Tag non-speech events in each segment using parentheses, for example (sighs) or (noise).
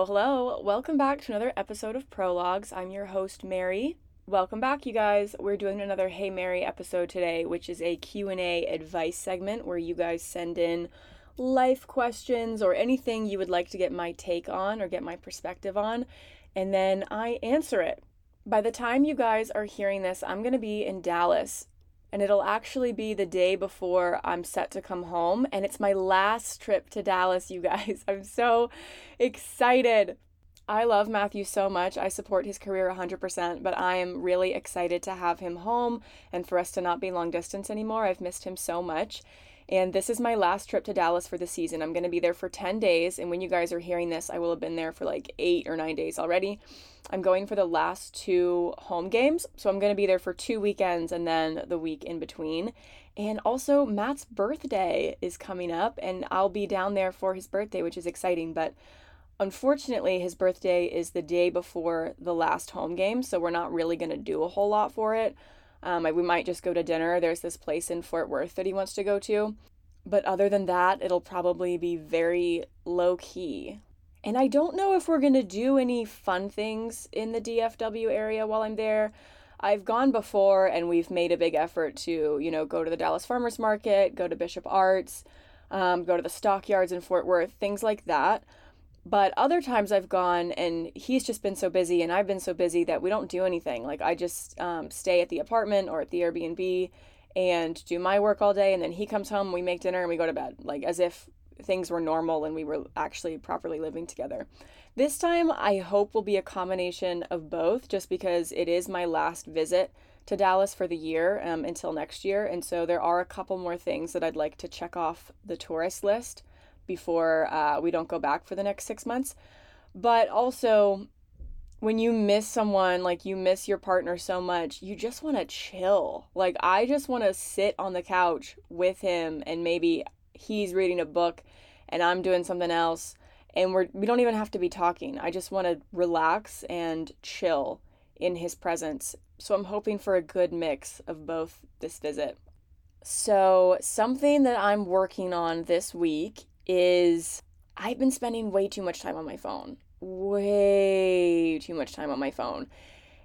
Hello, hello. Welcome back to another episode of Prologues. I'm your host Mary. Welcome back you guys. We're doing another Hey Mary episode today, which is a Q&A advice segment where you guys send in life questions or anything you would like to get my take on or get my perspective on, and then I answer it. By the time you guys are hearing this, I'm going to be in Dallas and it'll actually be the day before I'm set to come home. And it's my last trip to Dallas, you guys. (laughs) I'm so excited. I love Matthew so much. I support his career 100%, but I am really excited to have him home and for us to not be long distance anymore. I've missed him so much. And this is my last trip to Dallas for the season. I'm going to be there for 10 days. And when you guys are hearing this, I will have been there for like eight or nine days already. I'm going for the last two home games. So I'm going to be there for two weekends and then the week in between. And also, Matt's birthday is coming up, and I'll be down there for his birthday, which is exciting. But unfortunately, his birthday is the day before the last home game. So we're not really going to do a whole lot for it. Um, we might just go to dinner. There's this place in Fort Worth that he wants to go to. But other than that, it'll probably be very low key. And I don't know if we're going to do any fun things in the DFW area while I'm there. I've gone before and we've made a big effort to, you know, go to the Dallas Farmers Market, go to Bishop Arts, um, go to the stockyards in Fort Worth, things like that. But other times I've gone and he's just been so busy and I've been so busy that we don't do anything. Like I just um, stay at the apartment or at the Airbnb and do my work all day. And then he comes home, we make dinner, and we go to bed, like as if things were normal and we were actually properly living together. This time, I hope will be a combination of both, just because it is my last visit to Dallas for the year um, until next year. And so there are a couple more things that I'd like to check off the tourist list before uh, we don't go back for the next six months. But also, when you miss someone, like you miss your partner so much, you just want to chill. Like, I just want to sit on the couch with him and maybe he's reading a book and I'm doing something else. And we're, we don't even have to be talking. I just want to relax and chill in his presence. So I'm hoping for a good mix of both this visit. So, something that I'm working on this week is I've been spending way too much time on my phone. Way too much time on my phone.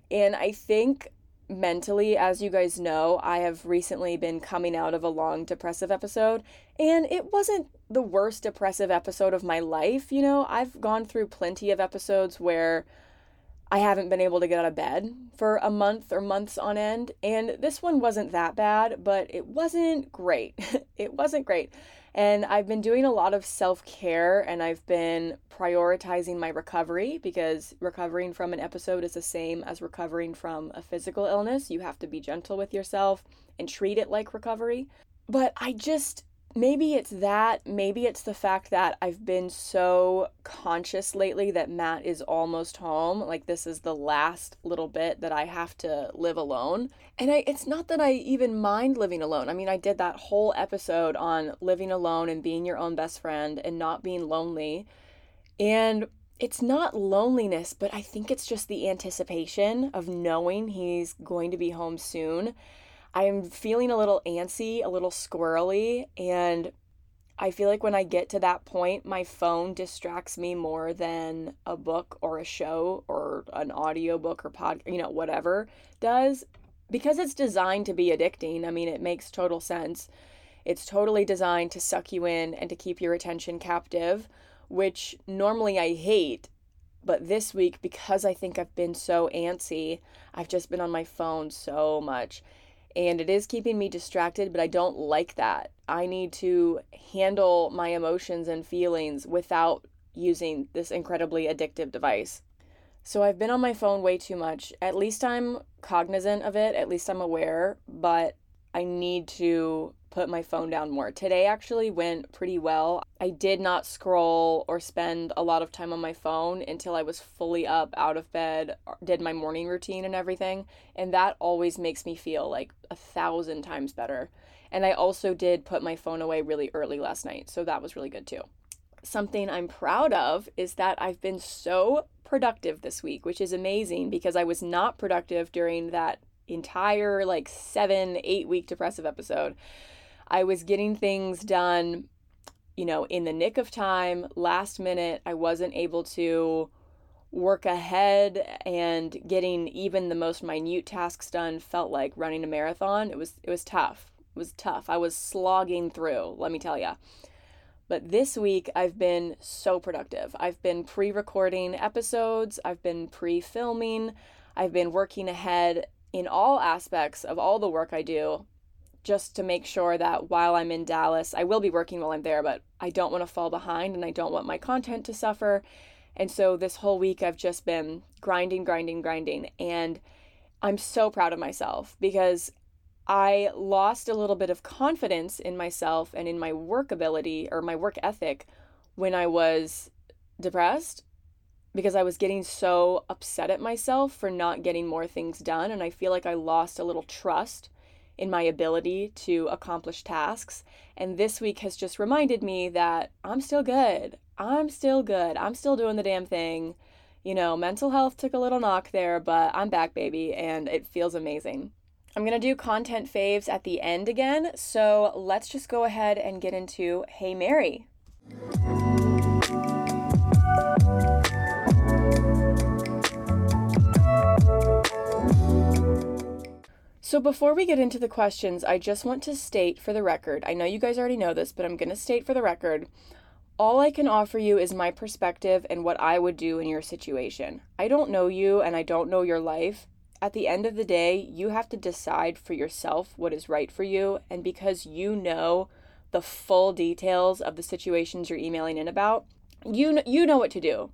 And I think mentally, as you guys know, I have recently been coming out of a long depressive episode, and it wasn't the worst depressive episode of my life. You know, I've gone through plenty of episodes where I haven't been able to get out of bed for a month or months on end, and this one wasn't that bad, but it wasn't great. (laughs) it wasn't great. And I've been doing a lot of self care and I've been prioritizing my recovery because recovering from an episode is the same as recovering from a physical illness. You have to be gentle with yourself and treat it like recovery. But I just maybe it's that, maybe it's the fact that I've been so conscious lately that Matt is almost home. Like this is the last little bit that I have to live alone. And I it's not that I even mind living alone. I mean, I did that whole episode on living alone and being your own best friend and not being lonely. And it's not loneliness, but I think it's just the anticipation of knowing he's going to be home soon I'm feeling a little antsy, a little squirrely, and I feel like when I get to that point, my phone distracts me more than a book or a show or an audio book or pod, you know, whatever does because it's designed to be addicting. I mean, it makes total sense. It's totally designed to suck you in and to keep your attention captive, which normally I hate. But this week, because I think I've been so antsy, I've just been on my phone so much and it is keeping me distracted, but I don't like that. I need to handle my emotions and feelings without using this incredibly addictive device. So I've been on my phone way too much. At least I'm cognizant of it, at least I'm aware, but I need to put my phone down more. Today actually went pretty well. I did not scroll or spend a lot of time on my phone until I was fully up, out of bed, did my morning routine and everything. And that always makes me feel like a thousand times better. And I also did put my phone away really early last night. So that was really good too. Something I'm proud of is that I've been so productive this week, which is amazing because I was not productive during that entire like seven, eight week depressive episode. I was getting things done you know, in the nick of time, last minute, I wasn't able to work ahead and getting even the most minute tasks done felt like running a marathon. It was it was tough. It was tough. I was slogging through, let me tell you. But this week I've been so productive. I've been pre-recording episodes, I've been pre-filming, I've been working ahead in all aspects of all the work I do just to make sure that while I'm in Dallas, I will be working while I'm there, but I don't want to fall behind and I don't want my content to suffer. And so this whole week I've just been grinding, grinding, grinding. And I'm so proud of myself because I lost a little bit of confidence in myself and in my work ability or my work ethic when I was depressed because I was getting so upset at myself for not getting more things done. And I feel like I lost a little trust in my ability to accomplish tasks. And this week has just reminded me that I'm still good. I'm still good. I'm still doing the damn thing. You know, mental health took a little knock there, but I'm back, baby, and it feels amazing. I'm to do content faves at the end again. So let's just go ahead and get into Hey Mary. So, before we get into the questions, I just want to state for the record I know you guys already know this, but I'm going to state for the record all I can offer you is my perspective and what I would do in your situation. I don't know you and I don't know your life. At the end of the day, you have to decide for yourself what is right for you. And because you know the full details of the situations you're emailing in about, you, you know what to do.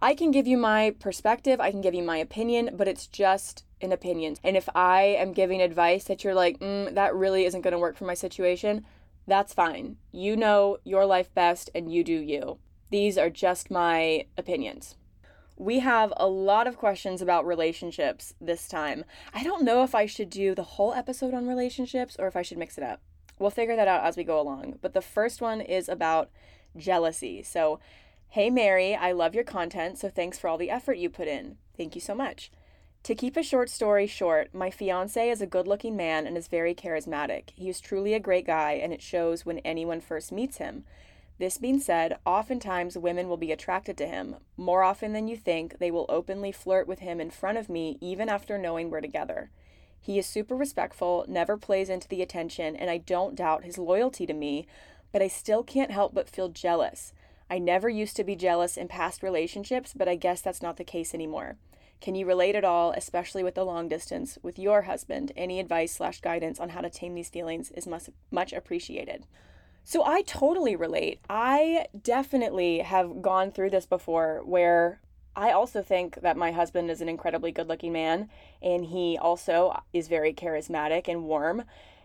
I can give you my perspective, I can give you my opinion, but it's just an opinion. And if I am giving advice that you're like, mm, that really isn't going to work for my situation, that's fine. You know your life best and you do you. These are just my opinions. We have a lot of questions about relationships this time. I don't know if I should do the whole episode on relationships or if I should mix it up. We'll figure that out as we go along. But the first one is about jealousy. So, hey Mary, I love your content, so thanks for all the effort you put in. Thank you so much. To keep a short story short, my fiance is a good looking man and is very charismatic. He is truly a great guy, and it shows when anyone first meets him. This being said, oftentimes women will be attracted to him. More often than you think, they will openly flirt with him in front of me even after knowing we're together. He is super respectful, never plays into the attention, and I don't doubt his loyalty to me, but I still can't help but feel jealous. I never used to be jealous in past relationships, but I guess that's not the case anymore. Can you relate at all, especially with the long distance, with your husband? Any advice slash guidance on how to tame these feelings is much, much appreciated. So I totally relate. I definitely have gone through this before where I also think that my husband is an incredibly good looking man and he also is very charismatic and warm.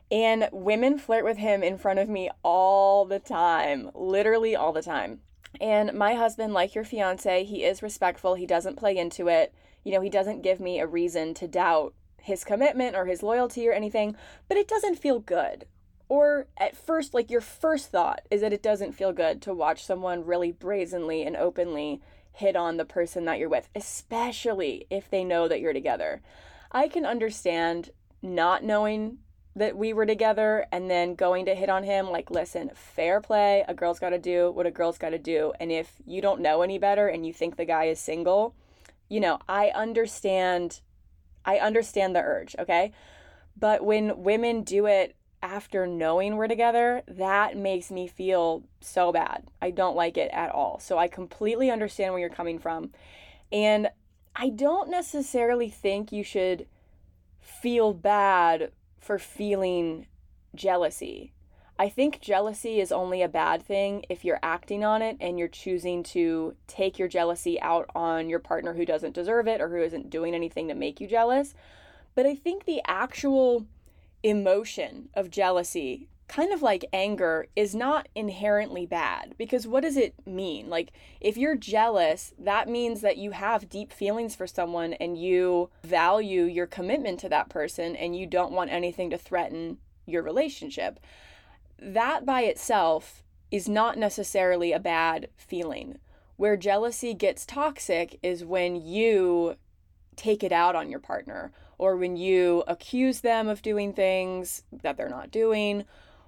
And women flirt with him in front of me all the time, literally all the time. And my husband, like your fiance, he is respectful. He doesn't play into it you know, he doesn't give me a reason to doubt his commitment or his loyalty or anything, but it doesn't feel good. Or at first, like your first thought is that it doesn't feel good to watch someone really brazenly and openly hit on the person that you're with, especially if they know that you're together. I can understand not knowing that we were together and then going to hit on him like listen fair play a girl's got to do what a girl's got to do and if you don't know any better and you think the guy is single you know, I understand I understand the urge, okay? But when women do it after knowing we're together, that makes me feel so bad. I don't like it at all. So I completely understand where you're coming from. And I don't necessarily think you should feel bad for feeling jealousy. I think jealousy is only a bad thing if you're acting on it and you're choosing to take your jealousy out on your partner who doesn't deserve it or who isn't doing anything to make you jealous. But I think the actual emotion of jealousy, kind of like anger, is not inherently bad because what does it mean? Like, if you're jealous, that means that you have deep feelings for someone and you value your commitment to that person and you don't want anything to threaten your relationship that by itself is not necessarily a bad feeling. Where jealousy gets toxic is when you take it out on your partner or when you accuse them of doing things that they're not doing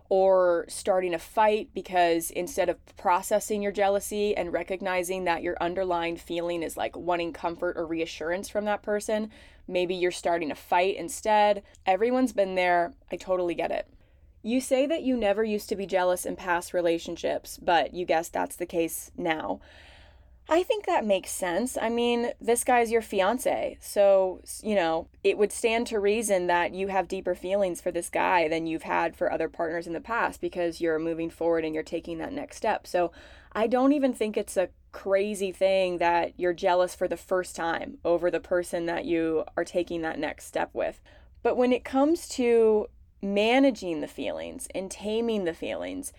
or starting a fight because instead of processing your jealousy and recognizing that your underlying feeling is like wanting comfort or reassurance from that person, maybe you're starting a fight instead. Everyone's been there. I totally get it. You say that you never used to be jealous in past relationships, but you guess that's the case now. I think that makes sense. I mean, this guy's your fiance. So, you know, it would stand to reason that you have deeper feelings for this guy than you've had for other partners in the past because you're moving forward and you're taking that next step. So, I don't even think it's a crazy thing that you're jealous for the first time over the person that you are taking that next step with. But when it comes to managing the feelings and taming the feelings,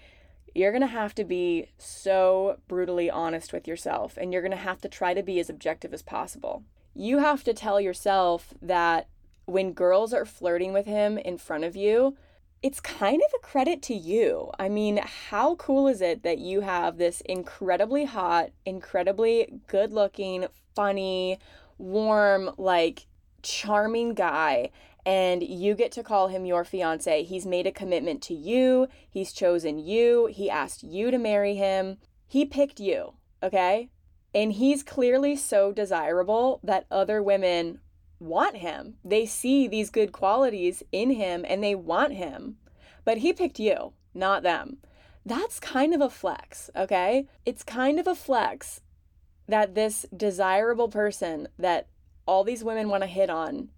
you're going to have to be so brutally honest with yourself and you're going to have to try to be as objective as possible. You have to tell yourself that when girls are flirting with him in front of you, it's kind of a credit to you. I mean, how cool is it that you have this incredibly hot, incredibly good looking, funny, warm, like charming guy and you get to call him your fiance. He's made a commitment to you, he's chosen you, he asked you to marry him. He picked you, okay? And he's clearly so desirable that other women want him. They see these good qualities in him and they want him. But he picked you, not them. That's kind of a flex, okay? It's kind of a flex that this desirable person that all these women want to hit on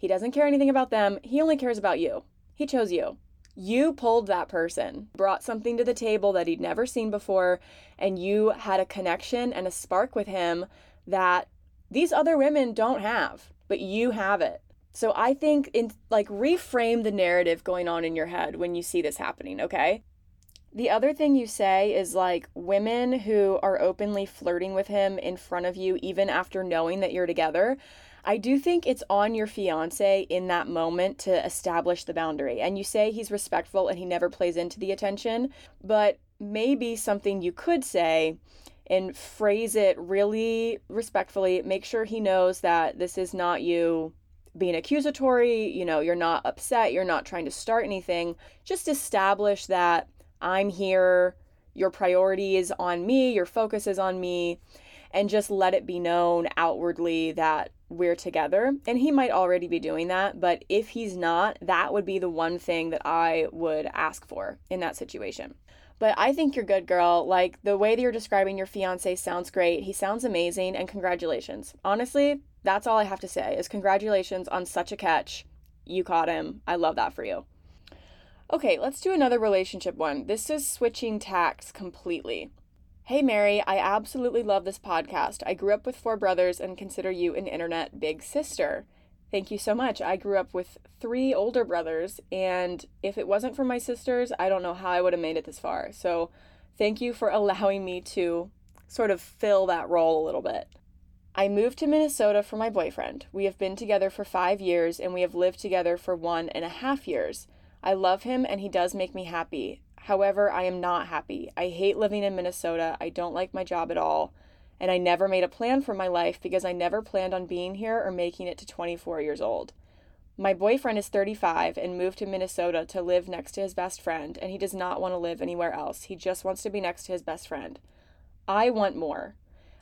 he doesn't care anything about them. He only cares about you. He chose you. You pulled that person, brought something to the table that he'd never seen before, and you had a connection and a spark with him that these other women don't have, but you have it. So I think in like reframe the narrative going on in your head when you see this happening, okay? The other thing you say is like women who are openly flirting with him in front of you even after knowing that you're together. I do think it's on your fiance in that moment to establish the boundary. And you say he's respectful and he never plays into the attention, but maybe something you could say and phrase it really respectfully. Make sure he knows that this is not you being accusatory, you know, you're not upset, you're not trying to start anything. Just establish that I'm here, your priority is on me, your focus is on me, and just let it be known outwardly that we're together. And he might already be doing that, but if he's not, that would be the one thing that I would ask for in that situation. But I think you're good, girl. Like the way that you're describing your fiance sounds great. He sounds amazing, and congratulations. Honestly, that's all I have to say is congratulations on such a catch. You caught him. I love that for you. Okay, let's do another relationship one. This is switching tacks completely. Hey Mary, I absolutely love this podcast. I grew up with four brothers and consider you an internet big sister. Thank you so much. I grew up with three older brothers, and if it wasn't for my sisters, I don't know how I would have made it this far. So, thank you for allowing me to sort of fill that role a little bit. I moved to Minnesota for my boyfriend. We have been together for five years, and we have lived together for one and a half years. I love him, and he does make me happy. However, I am not happy. I hate living in Minnesota. I don't like my job at all. And I never made a plan for my life because I never planned on being here or making it to 24 years old. My boyfriend is 35 and moved to Minnesota to live next to his best friend, and he does not want to live anywhere else. He just wants to be next to his best friend. I want more.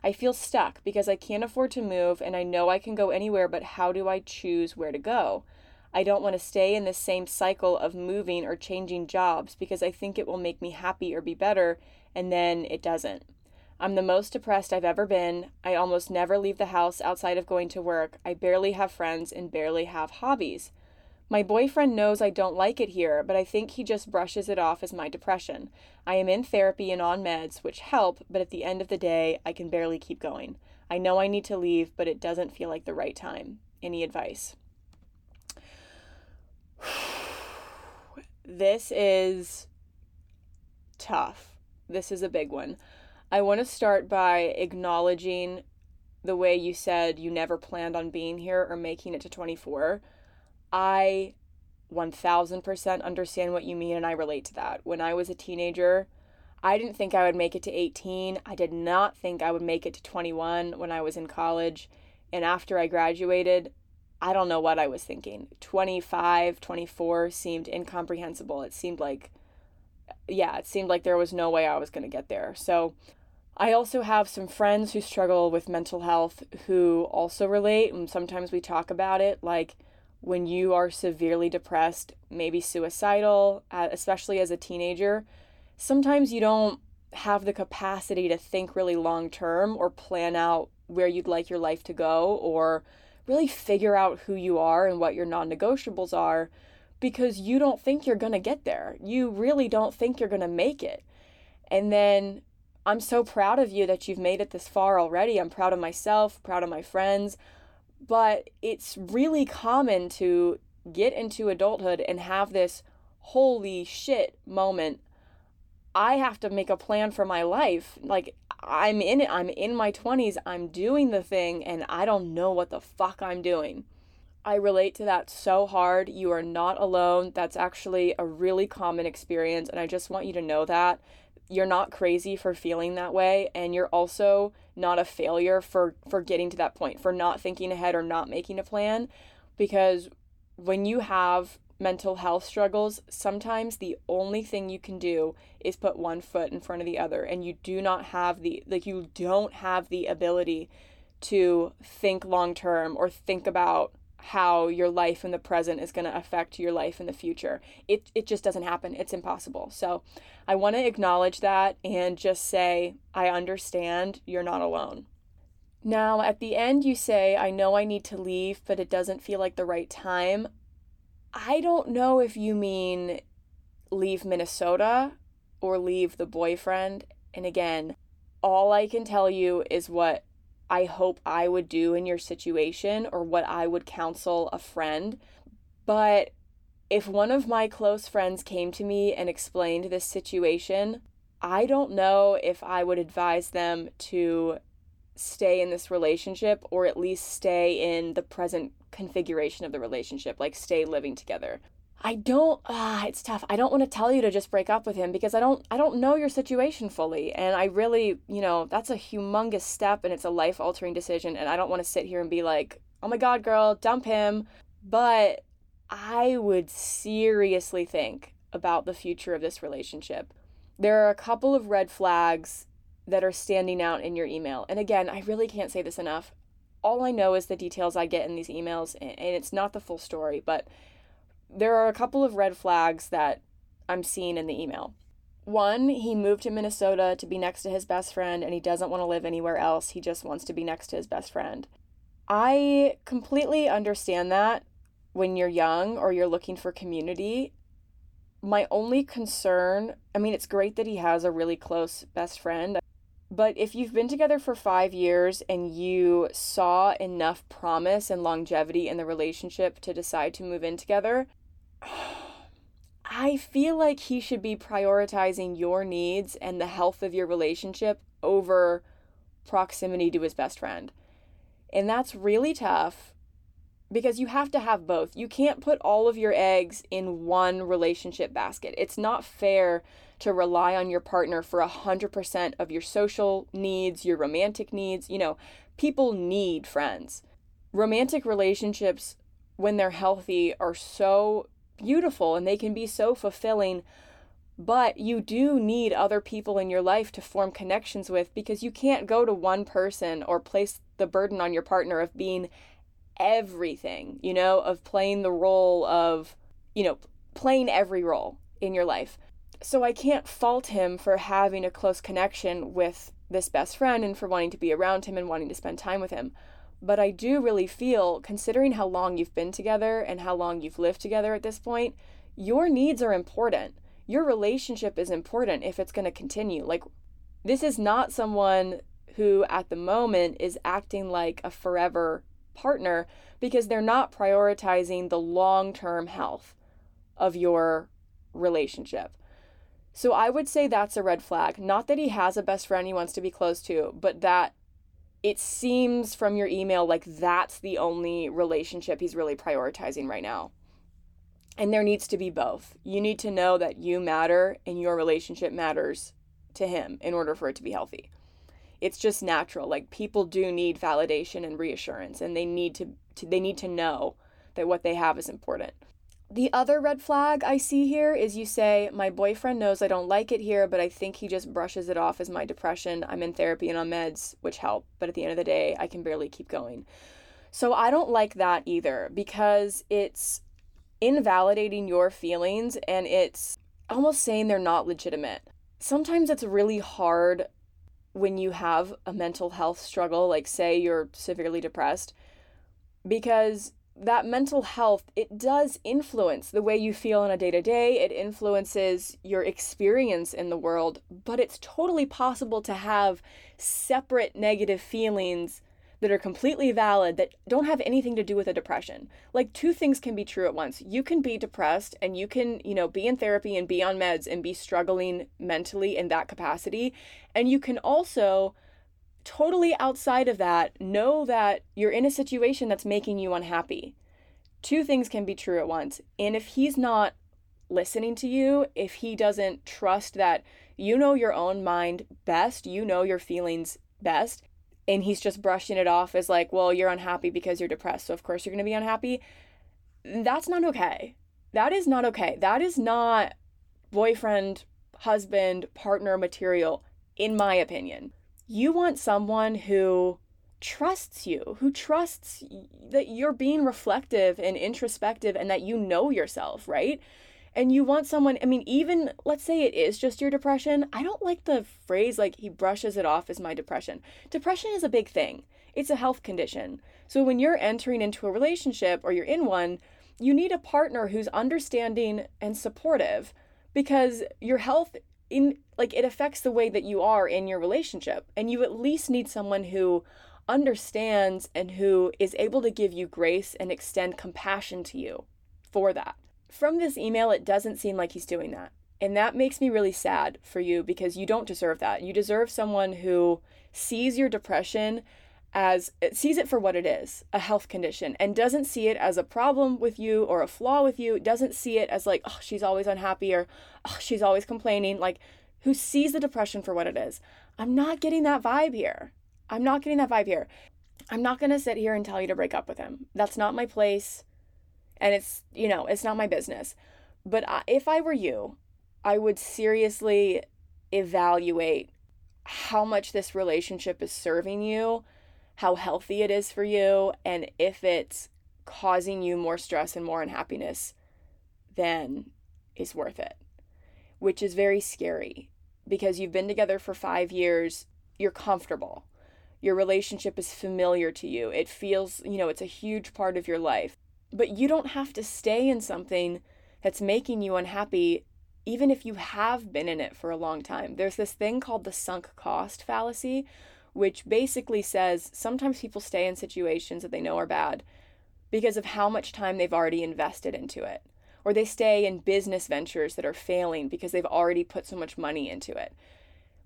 I feel stuck because I can't afford to move and I know I can go anywhere, but how do I choose where to go? I don't want to stay in the same cycle of moving or changing jobs because I think it will make me happy or be better, and then it doesn't. I'm the most depressed I've ever been. I almost never leave the house outside of going to work. I barely have friends and barely have hobbies. My boyfriend knows I don't like it here, but I think he just brushes it off as my depression. I am in therapy and on meds, which help, but at the end of the day, I can barely keep going. I know I need to leave, but it doesn't feel like the right time. Any advice? This is tough. This is a big one. I want to start by acknowledging the way you said you never planned on being here or making it to 24. I 1000% understand what you mean and I relate to that. When I was a teenager, I didn't think I would make it to 18. I did not think I would make it to 21 when I was in college. And after I graduated, I don't know what I was thinking. 25, 24 seemed incomprehensible. It seemed like yeah, it seemed like there was no way I was going to get there. So I also have some friends who struggle with mental health who also relate, and sometimes we talk about it. Like when you are severely depressed, maybe suicidal, uh, especially as a teenager, sometimes you don't have the capacity to think really long term or plan out where you'd like your life to go or really figure out who you are and what your non negotiables are because you don't think you're going to get there. You really don't think you're going to make it. And then I'm so proud of you that you've made it this far already. I'm proud of myself, proud of my friends. But it's really common to get into adulthood and have this holy shit moment. I have to make a plan for my life. Like, I'm in it. I'm in my 20s. I'm doing the thing, and I don't know what the fuck I'm doing. I relate to that so hard. You are not alone. That's actually a really common experience, and I just want you to know that. You're not crazy for feeling that way, and you're also not a failure for for getting to that point, for not thinking ahead or not making a plan because when you have mental health struggles, sometimes the only thing you can do is put one foot in front of the other and you do not have the like you don't have the ability to think long term or think about how your life in the present is going to affect your life in the future. It it just doesn't happen. It's impossible. So, I want to acknowledge that and just say I understand you're not alone. Now, at the end you say I know I need to leave, but it doesn't feel like the right time. I don't know if you mean leave Minnesota or leave the boyfriend. And again, all I can tell you is what I hope I would do in your situation or what I would counsel a friend. But if one of my close friends came to me and explained this situation, I don't know if I would advise them to stay in this relationship or at least stay in the present configuration of the relationship, like stay living together. I don't ah it's tough. I don't want to tell you to just break up with him because I don't I don't know your situation fully and I really, you know, that's a humongous step and it's a life-altering decision and I don't want to sit here and be like, "Oh my god, girl, dump him." But I would seriously think about the future of this relationship. There are a couple of red flags that are standing out in your email. And again, I really can't say this enough. All I know is the details I get in these emails, and it's not the full story, but there are a couple of red flags that I'm seeing in the email. One, he moved to Minnesota to be next to his best friend, and he doesn't want to live anywhere else. He just wants to be next to his best friend. I completely understand that when you're young or you're looking for community. My only concern, I mean, it's great that he has a really close best friend. But if you've been together for five years and you saw enough promise and longevity in the relationship to decide to move in together, (sighs) I feel like he should be prioritizing your needs and the health of your relationship over proximity to his best friend. And that's really tough because you have to have both. You can't put all of your eggs in one relationship basket. It's not fair to rely on your partner for 100% of your social needs, your romantic needs. You know, people need friends. Romantic relationships, when they're healthy, are so beautiful and they can be so fulfilling. But you do need other people in your life to form connections with because you can't go to one person or place the burden on your partner of being everything, you know, of playing the role of, you know, playing every role in your life. So I can't fault him for having a close connection with this best friend and for wanting to be around him and wanting to spend time with him. But I do really feel, considering how long you've been together and how long you've lived together at this point, your needs are important. Your relationship is important if it's going to continue. Like, this is not someone who at the moment is acting like a forever partner because they're not prioritizing the long term health of your relationship. So I would say that's a red flag. Not that he has a best friend he wants to be close to, but that it seems from your email like that's the only relationship he's really prioritizing right now. And there needs to be both. You need to know that you matter and your relationship matters to him in order for it to be healthy it's just natural like people do need validation and reassurance and they need to, to they need to know that what they have is important The other red flag I see here is you say, My boyfriend knows I don't like it here, but I think he just brushes it off as my depression. I'm in therapy and on meds, which help, but at the end of the day, I can barely keep going. So I don't like that either because it's invalidating your feelings and it's almost saying they're not legitimate. Sometimes it's really hard when you have a mental health struggle, like say you're severely depressed, because that mental health it does influence the way you feel on a day to day it influences your experience in the world but it's totally possible to have separate negative feelings that are completely valid that don't have anything to do with a depression. Like two things can be true at once. You can be depressed and you can, you know, be in therapy and be on meds and be struggling mentally in that capacity. And you can also totally outside of that know that you're in a situation that's making you unhappy. Two things can be true at once. And if he's not listening to you, if he doesn't trust that you know your own mind best, you know your feelings best, and he's just brushing it off as like, well, you're unhappy because you're depressed, so of course you're going to be unhappy. That's not okay. That is not okay. That is not boyfriend, husband, partner material, in my opinion. You want someone who trusts you, who trusts that you're being reflective and introspective and that you know yourself, right? and you want someone, I mean, even let's say it is just your depression, I don't like the phrase like he brushes it off as my depression. Depression is a big thing, it's a health condition. So when you're entering into a relationship or you're in one, you need a partner who's understanding and supportive because your health in like it affects the way that you are in your relationship and you at least need someone who understands and who is able to give you grace and extend compassion to you for that from this email, it doesn't seem like he's doing that. And that makes me really sad for you because you don't deserve that. You deserve someone who sees your depression as it sees it for what it is, a health condition, and doesn't see it as a problem with you or a flaw with you, doesn't see it as like, oh, she's always unhappy or oh, she's always complaining, like who sees the depression for what it is. I'm not getting that vibe here. I'm not getting that vibe here. I'm not going to sit here and tell you to break up with him. That's not my place and it's you know it's not my business but I, if i were you i would seriously evaluate how much this relationship is serving you how healthy it is for you and if it's causing you more stress and more unhappiness then is worth it which is very scary because you've been together for 5 years you're comfortable your relationship is familiar to you it feels you know it's a huge part of your life but you don't have to stay in something that's making you unhappy, even if you have been in it for a long time. There's this thing called the sunk cost fallacy, which basically says sometimes people stay in situations that they know are bad because of how much time they've already invested into it. Or they stay in business ventures that are failing because they've already put so much money into it.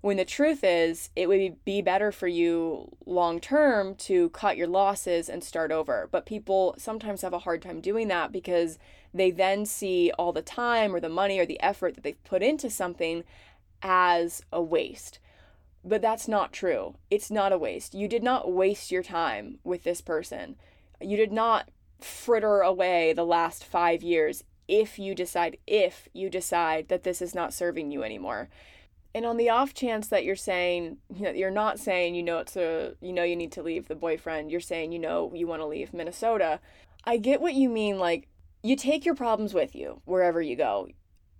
When the truth is it would be better for you long term to cut your losses and start over. But people sometimes have a hard time doing that because they then see all the time or the money or the effort that they've put into something as a waste but that's not true it's not a waste you did not waste your time with this person you did not fritter away the last 5 years if you decide if you decide that this is not serving you anymore and on the off chance that you're saying, know, you're not saying, you know, it's a, you know, you need to leave the boyfriend, you're saying, you know, you want to leave Minnesota. I get what you mean. Like, you take your problems with you wherever you go.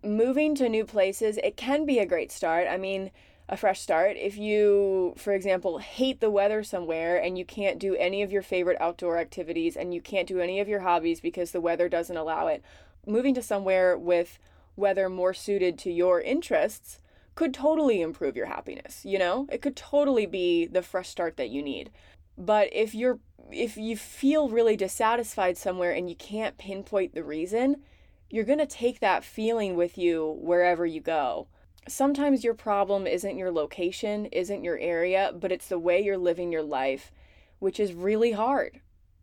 Moving to new places, it can be a great start. I mean, a fresh start. If you, for example, hate the weather somewhere and you can't do any of your favorite outdoor activities and you can't do any of your hobbies because the weather doesn't allow it, moving to somewhere with weather more suited to your interests could totally improve your happiness, you know? It could totally be the fresh start that you need. But if you're if you feel really dissatisfied somewhere and you can't pinpoint the reason, you're going to take that feeling with you wherever you go. Sometimes your problem isn't your location, isn't your area, but it's the way you're living your life, which is really hard.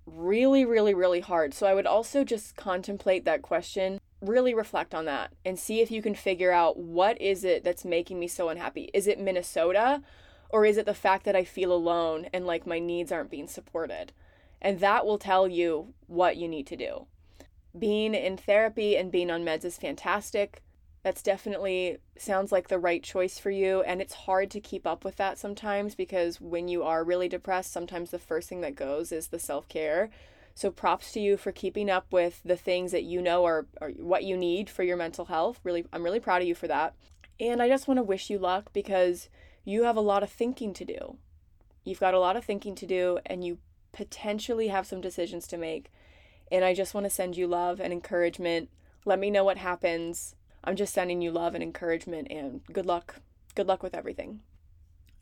Really, really, really hard. So I would also just contemplate that question really reflect on that and see if you can figure out what is it that's making me so unhappy. Is it Minnesota or is it the fact that I feel alone and like my needs aren't being supported? And that will tell you what you need to do. being in therapy and being on meds is fantastic. That's definitely sounds like the right choice for you. And it's hard to keep up with that sometimes because when you are really depressed, sometimes the first thing that goes is the self care. So props to you for keeping up with the things that you know are, are what you need for your mental health. Really, I'm really proud of you for that. And I just want to wish you luck because you have a lot of thinking to do. You've got a lot of thinking to do, and you potentially have some decisions to make. And I just want to send you love and encouragement. Let me know what happens. I'm just sending you love and encouragement and good luck. Good luck with everything.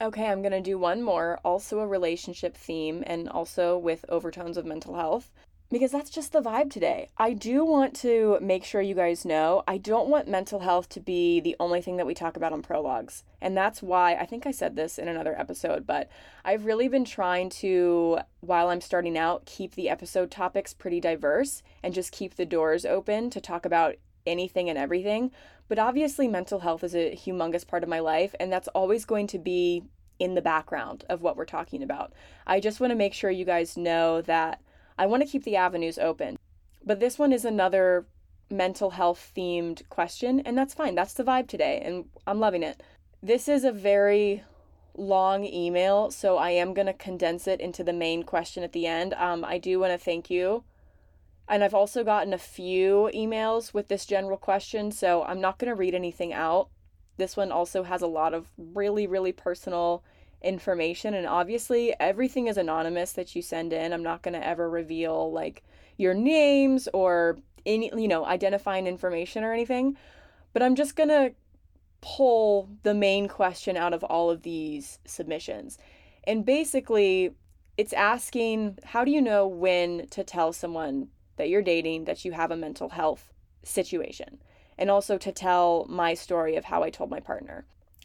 Okay, I'm going to do one more, also a relationship theme and also with overtones of mental health because that's just the vibe today. I do want to make sure you guys know I don't want mental health to be the only thing that we talk about on prologues. And that's why I think I said this in another episode, but I've really been trying to, while I'm starting out, keep the episode topics pretty diverse and just keep the doors open to talk about anything and everything. But obviously, mental health is a humongous part of my life, and that's always going to be in the background of what we're talking about. I just want to make sure you guys know that I want to keep the avenues open. But this one is another mental health themed question, and that's fine. That's the vibe today, and I'm loving it. This is a very long email, so I am going to condense it into the main question at the end. Um, I do want to thank you. And I've also gotten a few emails with this general question, so I'm not going to read anything out. This one also has a lot of really, really personal information and obviously everything is anonymous that you send in. I'm not going to ever reveal like your names or any you know identifying information or anything. But i'm just going to pull the main question out of all of these submissions. And basically it's asking how do you know when to tell someone that you're dating that you have a mental health situation and also to tell my story of how i told my partner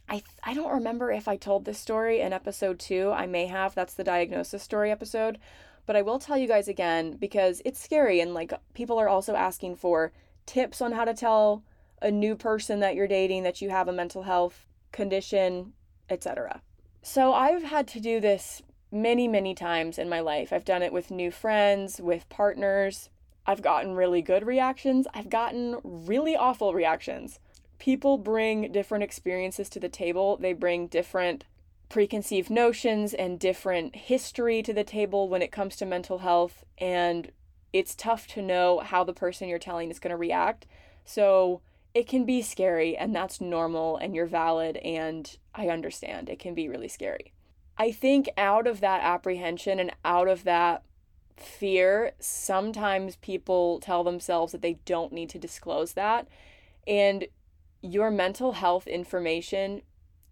I I don't remember if I told this story in episode 2. I may have. That's the diagnosis story episode. But I will tell you guys again because it's scary and like people are also asking for tips on how to tell a new person that you're dating that you have a mental health condition, etc. So I've had to do this many, many times in my life. I've done it with new friends, with partners. I've gotten really good reactions. I've gotten really awful reactions people bring different experiences to the table. They bring different preconceived notions and different history to the table when it comes to mental health. And it's tough to know how the person you're telling is going to react. So it can be scary, and that's normal, and you're valid, and I understand. It can be really scary. I think out of that apprehension and out of that fear, sometimes people tell themselves that they don't need to disclose that. And your mental health information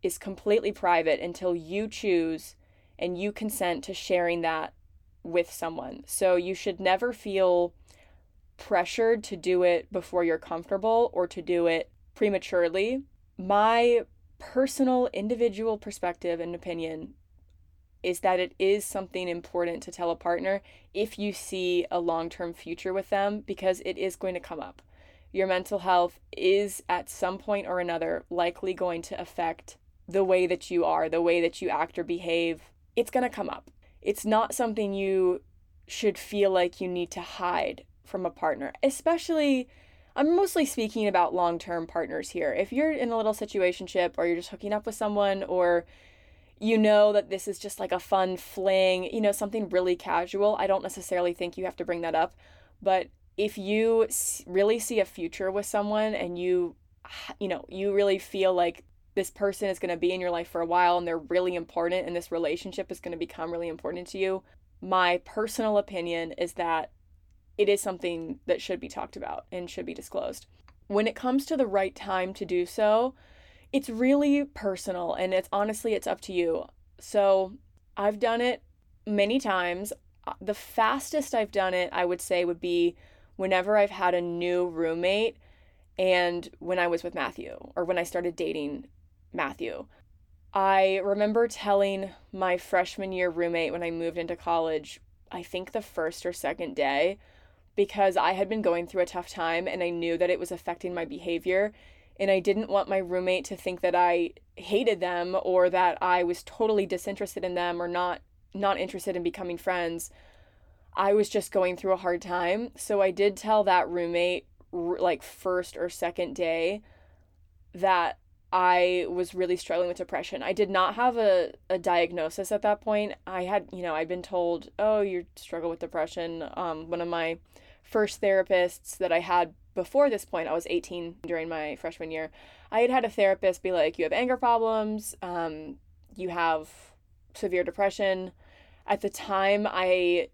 is completely private until you choose and you consent to sharing that with someone. So you should never feel pressured to do it before you're comfortable or to do it prematurely. My personal individual perspective and opinion is that it is something important to tell a partner if you see a long-term future with them because it is going to come up your mental health is at some point or another likely going to affect the way that you are, the way that you act or behave. It's going to come up. It's not something you should feel like you need to hide from a partner, especially. I'm mostly speaking about long term partners here. If you're in a little situationship or you're just hooking up with someone or you know that this is just like a fun fling, you know, something really casual, I don't necessarily think you have to bring that up. But if you really see a future with someone and you you know you really feel like this person is going to be in your life for a while and they're really important and this relationship is going to become really important to you my personal opinion is that it is something that should be talked about and should be disclosed when it comes to the right time to do so it's really personal and it's honestly it's up to you so i've done it many times uh, the fastest i've done it i would say would be whenever I've had a new roommate and when I was with Matthew or when I started dating Matthew. I remember telling my freshman year roommate when I moved into college, I think the first or second day, because I had been going through a tough time and I knew that it was affecting my behavior. And I didn't want my roommate to think that I hated them or that I was totally disinterested in them or not not interested in becoming friends. I was just going through a hard time. So I did tell that roommate, like, first or second day, that I was really struggling with depression. I did not have a, a diagnosis at that point. I had, you know, I'd been told, oh, you struggle with depression. Um, one of my first therapists that I had before this point, I was 18 during my freshman year, I had had a therapist be like, you have anger problems, um, you have severe depression. At the time, I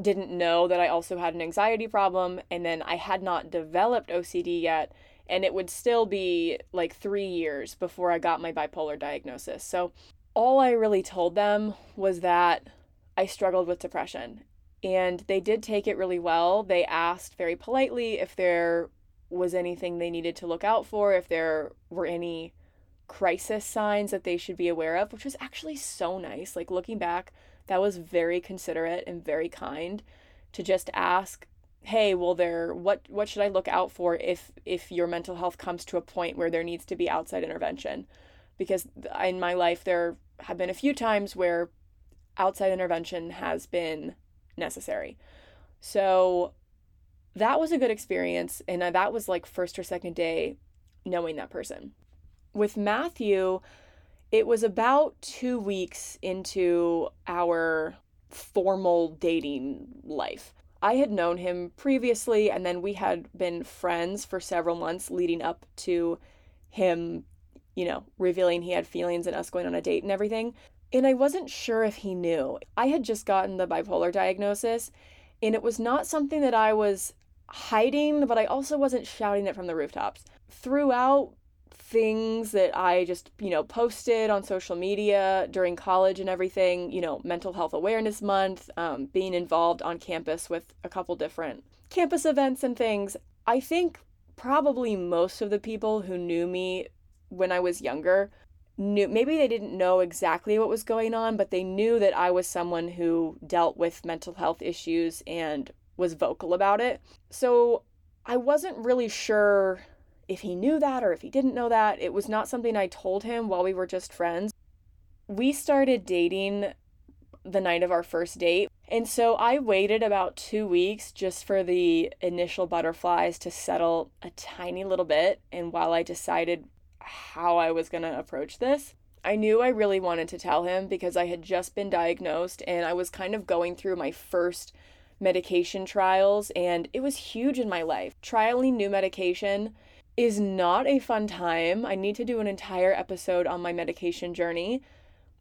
didn't know that I also had an anxiety problem, and then I had not developed OCD yet and it would still be like three years before I got my bipolar diagnosis. So, all I really told them was that I struggled with depression. And they did take it really well. They asked very politely if there was anything they needed to look out for, if there were any crisis signs that they should be aware of, which was actually so nice. Like looking back, that was very considerate and very kind to just ask hey well there what what should i look out for if if your mental health comes to a point where there needs to be outside intervention because in my life there have been a few times where outside intervention has been necessary. So that was a good experience and that was like first or second day knowing that person. With matthew it was about two weeks into our formal dating life. I had known him previously, and then we had been friends for several months leading up to him, you know, revealing he had feelings and us going on a date and everything. And I wasn't sure if he knew. I had just gotten the bipolar diagnosis, and it was not something that I was hiding, but I also wasn't shouting it from the rooftops. Throughout things that I just, you know, posted on social media during college and everything, you know, Mental Health Awareness Month, um, being involved on campus with a couple different campus events and things. I think probably most of the people who knew me when I was younger knew maybe they didn't know exactly what was going on, but they knew that I was someone who dealt with mental health issues and was vocal about it. So I wasn't really sure if he knew that or if he didn't know that. It was not something I told him while we were just friends. We started dating the night of our first date. And so I waited about two weeks just for the initial butterflies to settle a tiny little bit. And while I decided how I was going to approach this, I knew I really wanted to tell him because I had just been diagnosed and I was kind of going through my first medication trials and it was huge in my life. Trialing new medication is not a fun time. I need to do an entire episode on my medication journey.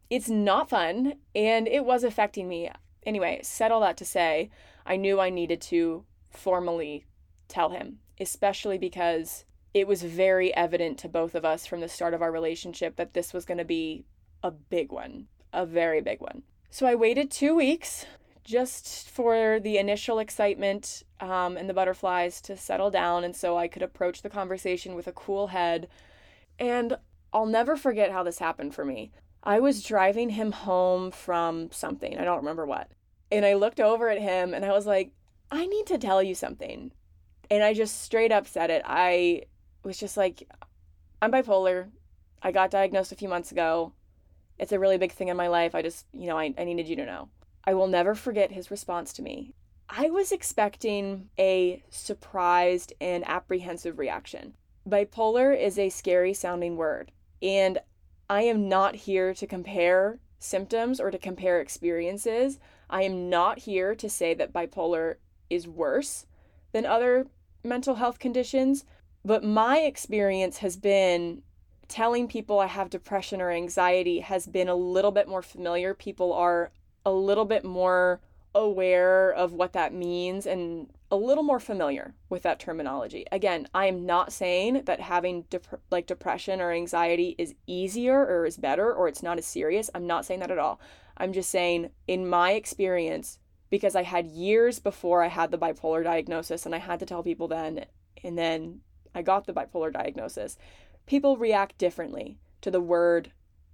It's not fun and it was affecting me. Anyway, said all that to say, I knew I needed to formally tell him, especially because it was very evident to both of us from the start of our relationship that this was going to be a big one, a very big one. So I waited two weeks just for the initial excitement um, and the butterflies to settle down, and so I could approach the conversation with a cool head. And I'll never forget how this happened for me. I was driving him home from something, I don't remember what. And I looked over at him and I was like, I need to tell you something. And I just straight up said it. I was just like, I'm bipolar. I got diagnosed a few months ago. It's a really big thing in my life. I just, you know, I, I needed you to know. I will never forget his response to me. I was expecting a surprised and apprehensive reaction. Bipolar is a scary sounding word, and I am not here to compare symptoms or to compare experiences. I am not here to say that bipolar is worse than other mental health conditions, but my experience has been telling people I have depression or anxiety has been a little bit more familiar. People are a little bit more aware of what that means and a little more familiar with that terminology. Again, I am not saying that having dep- like depression or anxiety is easier or is better or it's not as serious. I'm not saying that at all. I'm just saying in my experience because I had years before I had the bipolar diagnosis and I had to tell people then and then I got the bipolar diagnosis. People react differently to the word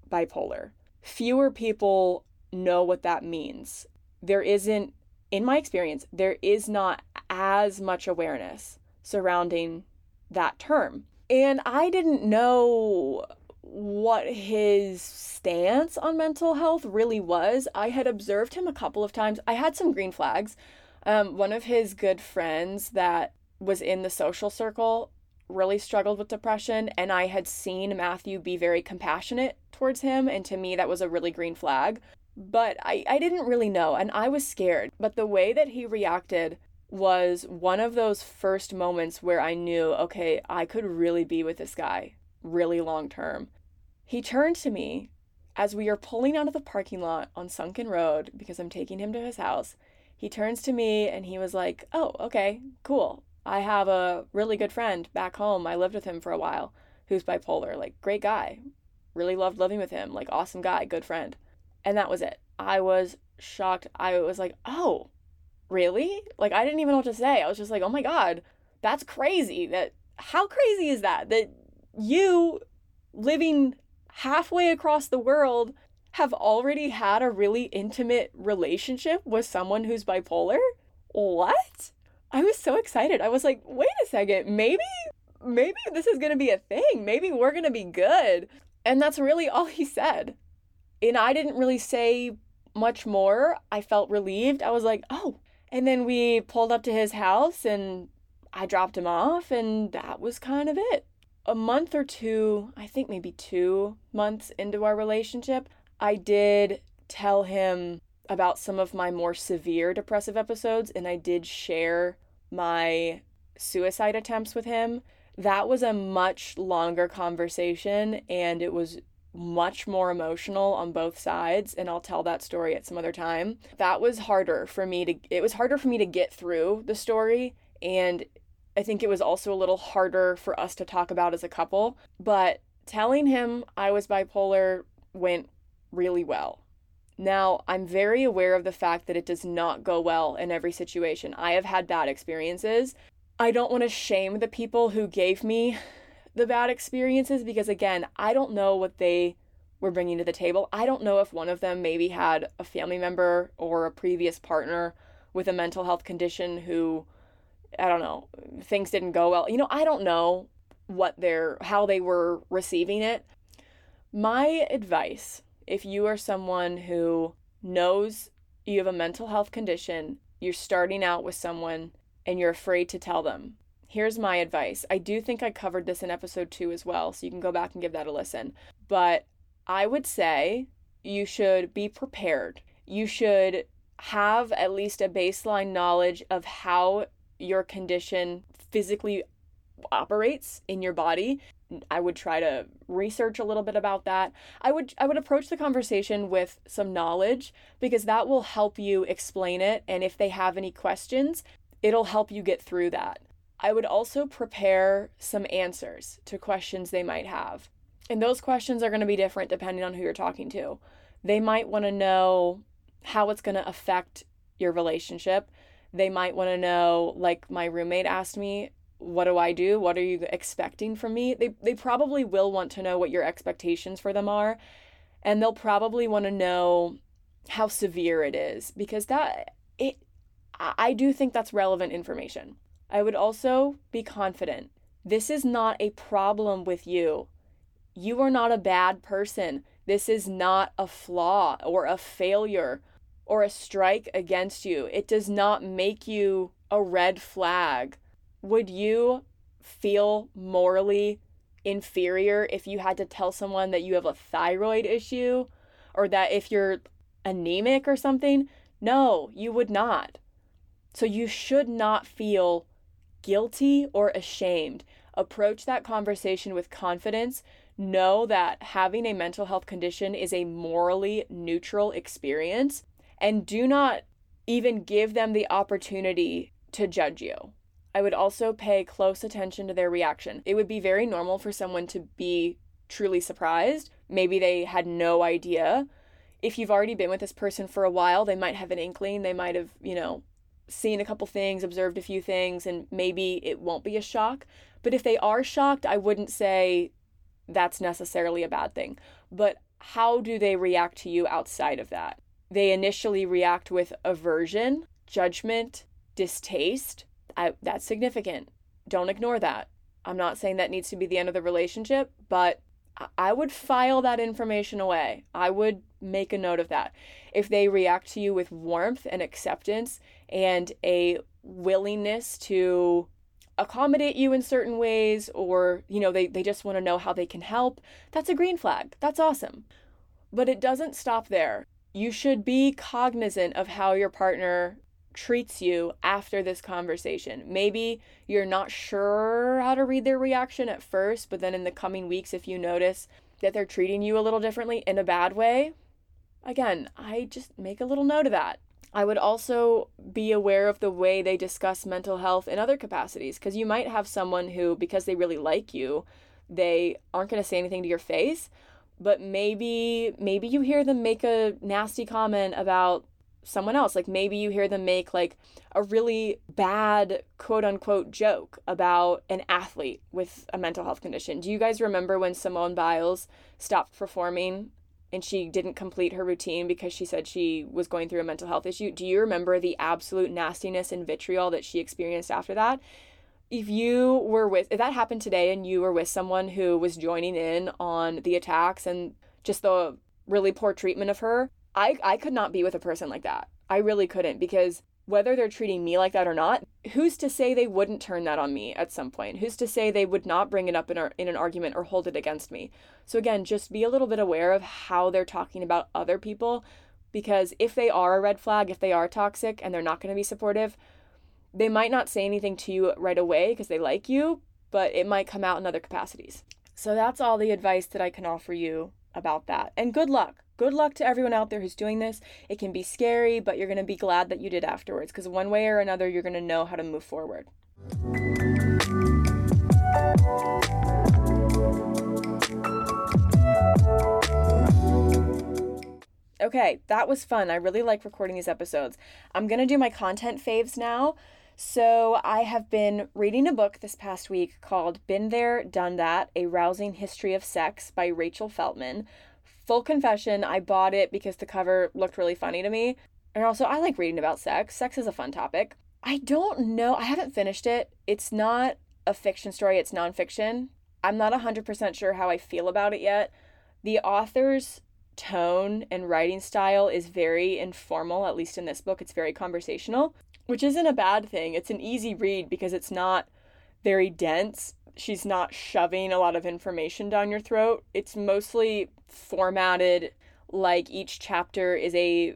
bipolar. Fewer people know what that means. There isn't, in my experience, there is not as much awareness surrounding that term. And I didn't know what his stance on mental health really was. I had observed him a couple of times. I had some green flags. Um, one of his good friends that was in the social circle really struggled with depression, and I had seen Matthew be very compassionate towards him, and to me, that was a really green flag. But I, I didn't really know, and I was scared. But the way that he reacted was one of those first moments where I knew, okay, I could really be with this guy really long term. He turned to me as we are pulling out of the parking lot on Sunken Road because I'm taking him to his house. He turns to me and he was like, Oh, okay, cool. I have a really good friend back home. I lived with him for a while who's bipolar. Like, great guy. Really loved living with him. Like, awesome guy, good friend. And that was it. I was shocked. I was like, Oh, really? Like, I didn't even know what to say. I was just like, Oh my God, that's crazy. That, how crazy is that? That you living halfway across the world have already had a really intimate relationship with someone who's bipolar? What? I was so excited. I was like, wait a second, maybe, maybe this is going to be a thing. Maybe we're going to be good. And that's really all he said. And I didn't really say much more. I felt relieved. I was like, oh. And then we pulled up to his house and I dropped him off, and that was kind of it a month or two, I think maybe two months into our relationship, I did tell him about some of my more severe depressive episodes and I did share my suicide attempts with him. That was a much longer conversation and it was much more emotional on both sides and I'll tell that story at some other time. That was harder for me to it was harder for me to get through the story and I think it was also a little harder for us to talk about as a couple, but telling him I was bipolar went really well. Now, I'm very aware of the fact that it does not go well in every situation. I have had bad experiences. I don't want to shame the people who gave me the bad experiences because, again, I don't know what they were bringing to the table. I don't know if one of them maybe had a family member or a previous partner with a mental health condition who I don't know, things didn't go well. You know, I don't know what they're how they were receiving it. My advice, if you are someone who knows you have a mental health condition, you're starting out with someone and you're afraid to tell them. Here's my advice. I do think I covered this in episode 2 as well, so you can go back and give that a listen. But I would say you should be prepared. You should have at least a baseline knowledge of how your condition physically operates in your body i would try to research a little bit about that. I would i would approach the conversation with some knowledge because that will help you explain it. And if they have any questions it'll help you get through that. I would also prepare some answers to questions they might have. And those questions are going to be different depending on who you're talking to. They might want to know how it's going to affect your relationship. They might want to know, like my roommate asked me, what do I do? What are you expecting from me? They, they probably will want to know what your expectations for them are. And they'll probably want to know how severe it is because that, it, I do think that's relevant information. I would also be confident. This is not a problem with you. You are not a bad person. This is not a flaw or a failure or a strike against you. It does not make you a red flag. Would you feel morally inferior if you had to tell someone that you have a thyroid issue or that if you're anemic or something? No, you would not. So you should not feel guilty or ashamed. Approach that conversation with confidence. Know that having a mental health condition is a morally neutral experience and do not even give them the opportunity to judge you. I would also pay close attention to their reaction. It would be very normal for someone to be truly surprised. Maybe they had no idea. If you've already been with this person for a while, they might have an inkling. They might have, you know, seen a couple things, observed a few things, and maybe it won't be a shock. But if they are shocked, I wouldn't say that's necessarily a bad thing. But how do they react to you outside of that? they initially react with aversion, judgment, distaste. I, that's significant. Don't ignore that. I'm not saying that needs to be the end of the relationship, but I would file that information away. I would make a note of that. If they react to you with warmth and acceptance and a willingness to accommodate you in certain ways or you know they, they just want to know how they can help that's a green flag that's awesome but it doesn't stop there you should be cognizant of how your partner treats you after this conversation. Maybe you're not sure how to read their reaction at first, but then in the coming weeks, if you notice that they're treating you a little differently in a bad way, again, I just make a little note of that. I would also be aware of the way they discuss mental health in other capacities because you might have someone who, because they really like you, they aren't going to say anything to your face, but maybe maybe you hear them make a nasty comment about someone else. Like maybe you hear them make like a really bad quote unquote joke about an athlete with a mental health condition. Do you guys remember when Simone Biles stopped performing and she didn't complete her routine because she said she was going through a mental health issue? Do you remember the absolute nastiness and vitriol that she experienced after that? If you were with, if that happened today and you were with someone who was joining in on the attacks and just the really poor treatment of her, I I could not be with a person like that. I really couldn't because whether they're treating me like that or not, who's to say they wouldn't turn that on me at some point? Who's to say they would not bring it up in, in an argument or hold it against me? So, again, just be a little bit aware of how they're talking about other people because if they are a red flag, if they are toxic and they're not going to be supportive, they might not say anything to you right away because they like you, but it might come out in other capacities. So, that's all the advice that I can offer you about that. And good luck good luck to everyone out there who's doing this. It can be scary, but you're going to be glad that you did afterwards because one way or another, you're going to know how to move forward. Okay, that was fun. I really like recording these episodes. I'm going to do my content faves now. So, I have been reading a book this past week called Been There, Done That A Rousing History of Sex by Rachel Feltman full confession, I bought it because the cover looked really funny to me. And also, I like reading about sex. Sex is a fun topic. I don't know. I haven't finished it. It's not a fiction story, it's nonfiction. I'm not 100% sure how I feel about it yet. The author's tone and writing style is very informal, at least in this book. It's very conversational, which isn't a bad thing. It's an easy read because it's not very dense. She's not shoving a lot of information down your throat. It's mostly formatted like each chapter is a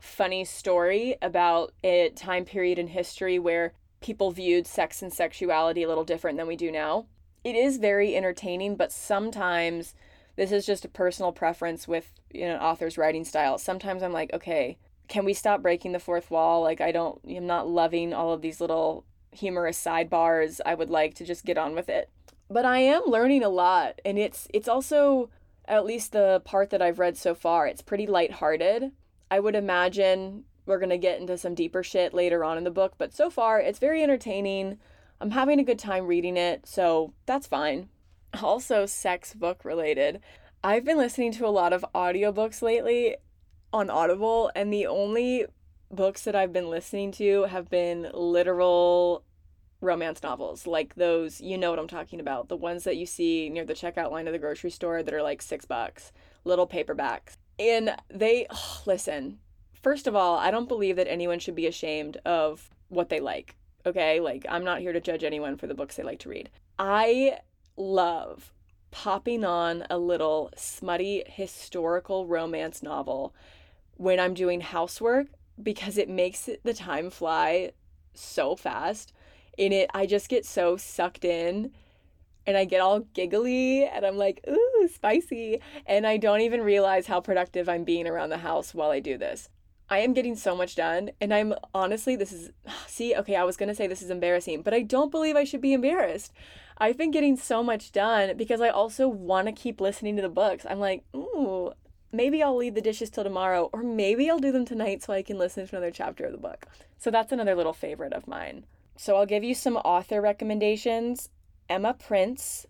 funny story about a time period in history where people viewed sex and sexuality a little different than we do now. It is very entertaining, but sometimes this is just a personal preference with you know author's writing style. Sometimes I'm like, okay, can we stop breaking the fourth wall? Like I don't I'm not loving all of these little humorous sidebars. I would like to just get on with it. But I am learning a lot and it's it's also at least the part that I've read so far, it's pretty lighthearted. I would imagine we're to get into some deeper shit later on in the book, but so far it's very entertaining. I'm having a good time reading it, so that's fine. Also, sex book related. I've been listening to a lot of audiobooks lately on Audible, and the only books that I've been listening to have been literal romance novels, like those, you know what I'm talking about, the ones that you see near the checkout line of the grocery store that are like six bucks, little paperbacks. And they, oh, listen, first of all, I don't believe that anyone should be ashamed of what they like. Okay. Like, I'm not here to judge anyone for the books they like to read. I love popping on a little smutty historical romance novel when I'm doing housework because it makes the time fly so fast in it, I just get so sucked in and I get all giggly and I'm like, ooh, spicy. And I don't even realize how productive I'm being around the house while I do this. I am getting so much done. And I'm honestly, this is, (sighs) see, okay, I was to say this is embarrassing, but I don't believe I should be embarrassed. I've been getting so much done because I also want to keep listening to the books. I'm like, ooh, maybe I'll leave the dishes till tomorrow, or maybe I'll do them tonight so I can listen to another chapter of the book. So that's another little favorite of mine. So I'll give you some author recommendations Emma Prince,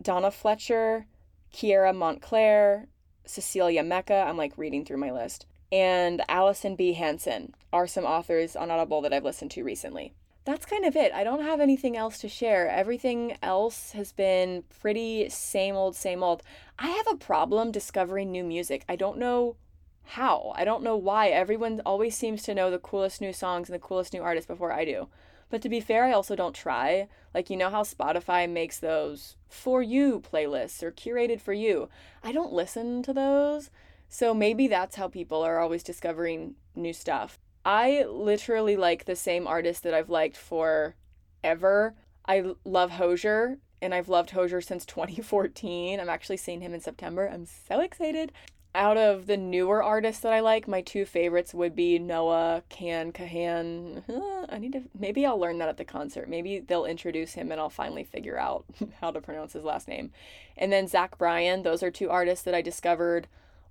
Donna Fletcher, Keira Montclair, Cecilia Mecca. I'm like reading through my list. And Allison B. Hanson are some authors on Audible that I've listened to recently. That's kind of it. I don't have anything else to share. Everything else has been pretty same old, same old. I have a problem discovering new music. I don't know how. I don't know why. Everyone always seems to know the coolest new songs and the coolest new artists before I do. But to be fair, I also don't try. Like, you know how Spotify makes those for you playlists or curated for you? I don't listen to those. So maybe that's how people are always discovering new stuff. I literally like the same artist that I've liked for ever. I love Hozier and I've loved Hozier since (laughs) 2014. I'm actually seeing him in September. I'm so excited out of the newer artists that I like, my two favorites would be Noah Can Kahan. (laughs) I need to maybe I'll learn that at the concert. Maybe they'll introduce him and I'll finally figure out (laughs) how to pronounce his last name. And then Zach Bryan. Those are two artists that I discovered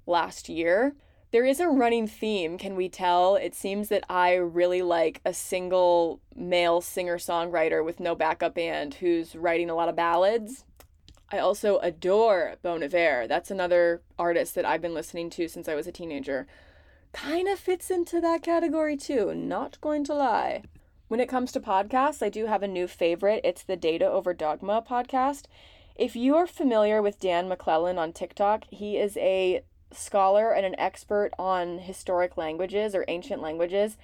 last year. There is a running theme, can we tell? It seems that I really like a single male singer songwriter with no backup band who's writing a lot of ballads I also adore Bon Iver. That's another artist that I've been listening to since I was a teenager. Kind of fits into that category too, not going to lie. When it comes to podcasts, I do have a new favorite. It's the Data Over Dogma podcast. If you are familiar with Dan McClellan on TikTok, he is a scholar and an expert on historic languages or ancient languages.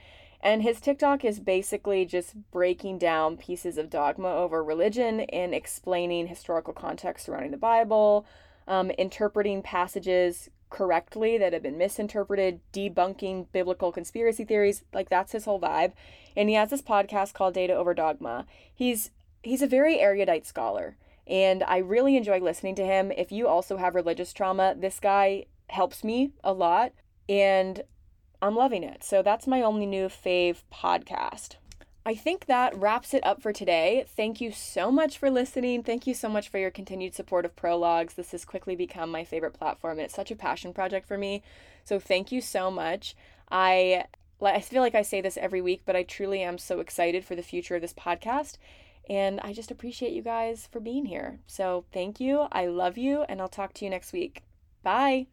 And his TikTok is basically just breaking down pieces of dogma over religion and explaining historical context surrounding the Bible, um, interpreting passages correctly that have been misinterpreted, debunking biblical conspiracy theories. Like that's his whole vibe. And he has this podcast called Data Over Dogma. He's he's a very erudite scholar, and I really enjoy listening to him. If you also have religious trauma, this guy helps me a lot. And I'm loving it. So that's my only new fave podcast. I think that wraps it up for today. Thank you so much for listening. Thank you so much for your continued support of Prologues. This has quickly become my favorite platform, it's such a passion project for me. So thank you so much. I I feel like I say this every week, but I truly am so excited for the future of this podcast. And I just appreciate you guys for being here. So thank you. I love you, and I'll talk to you next week. Bye.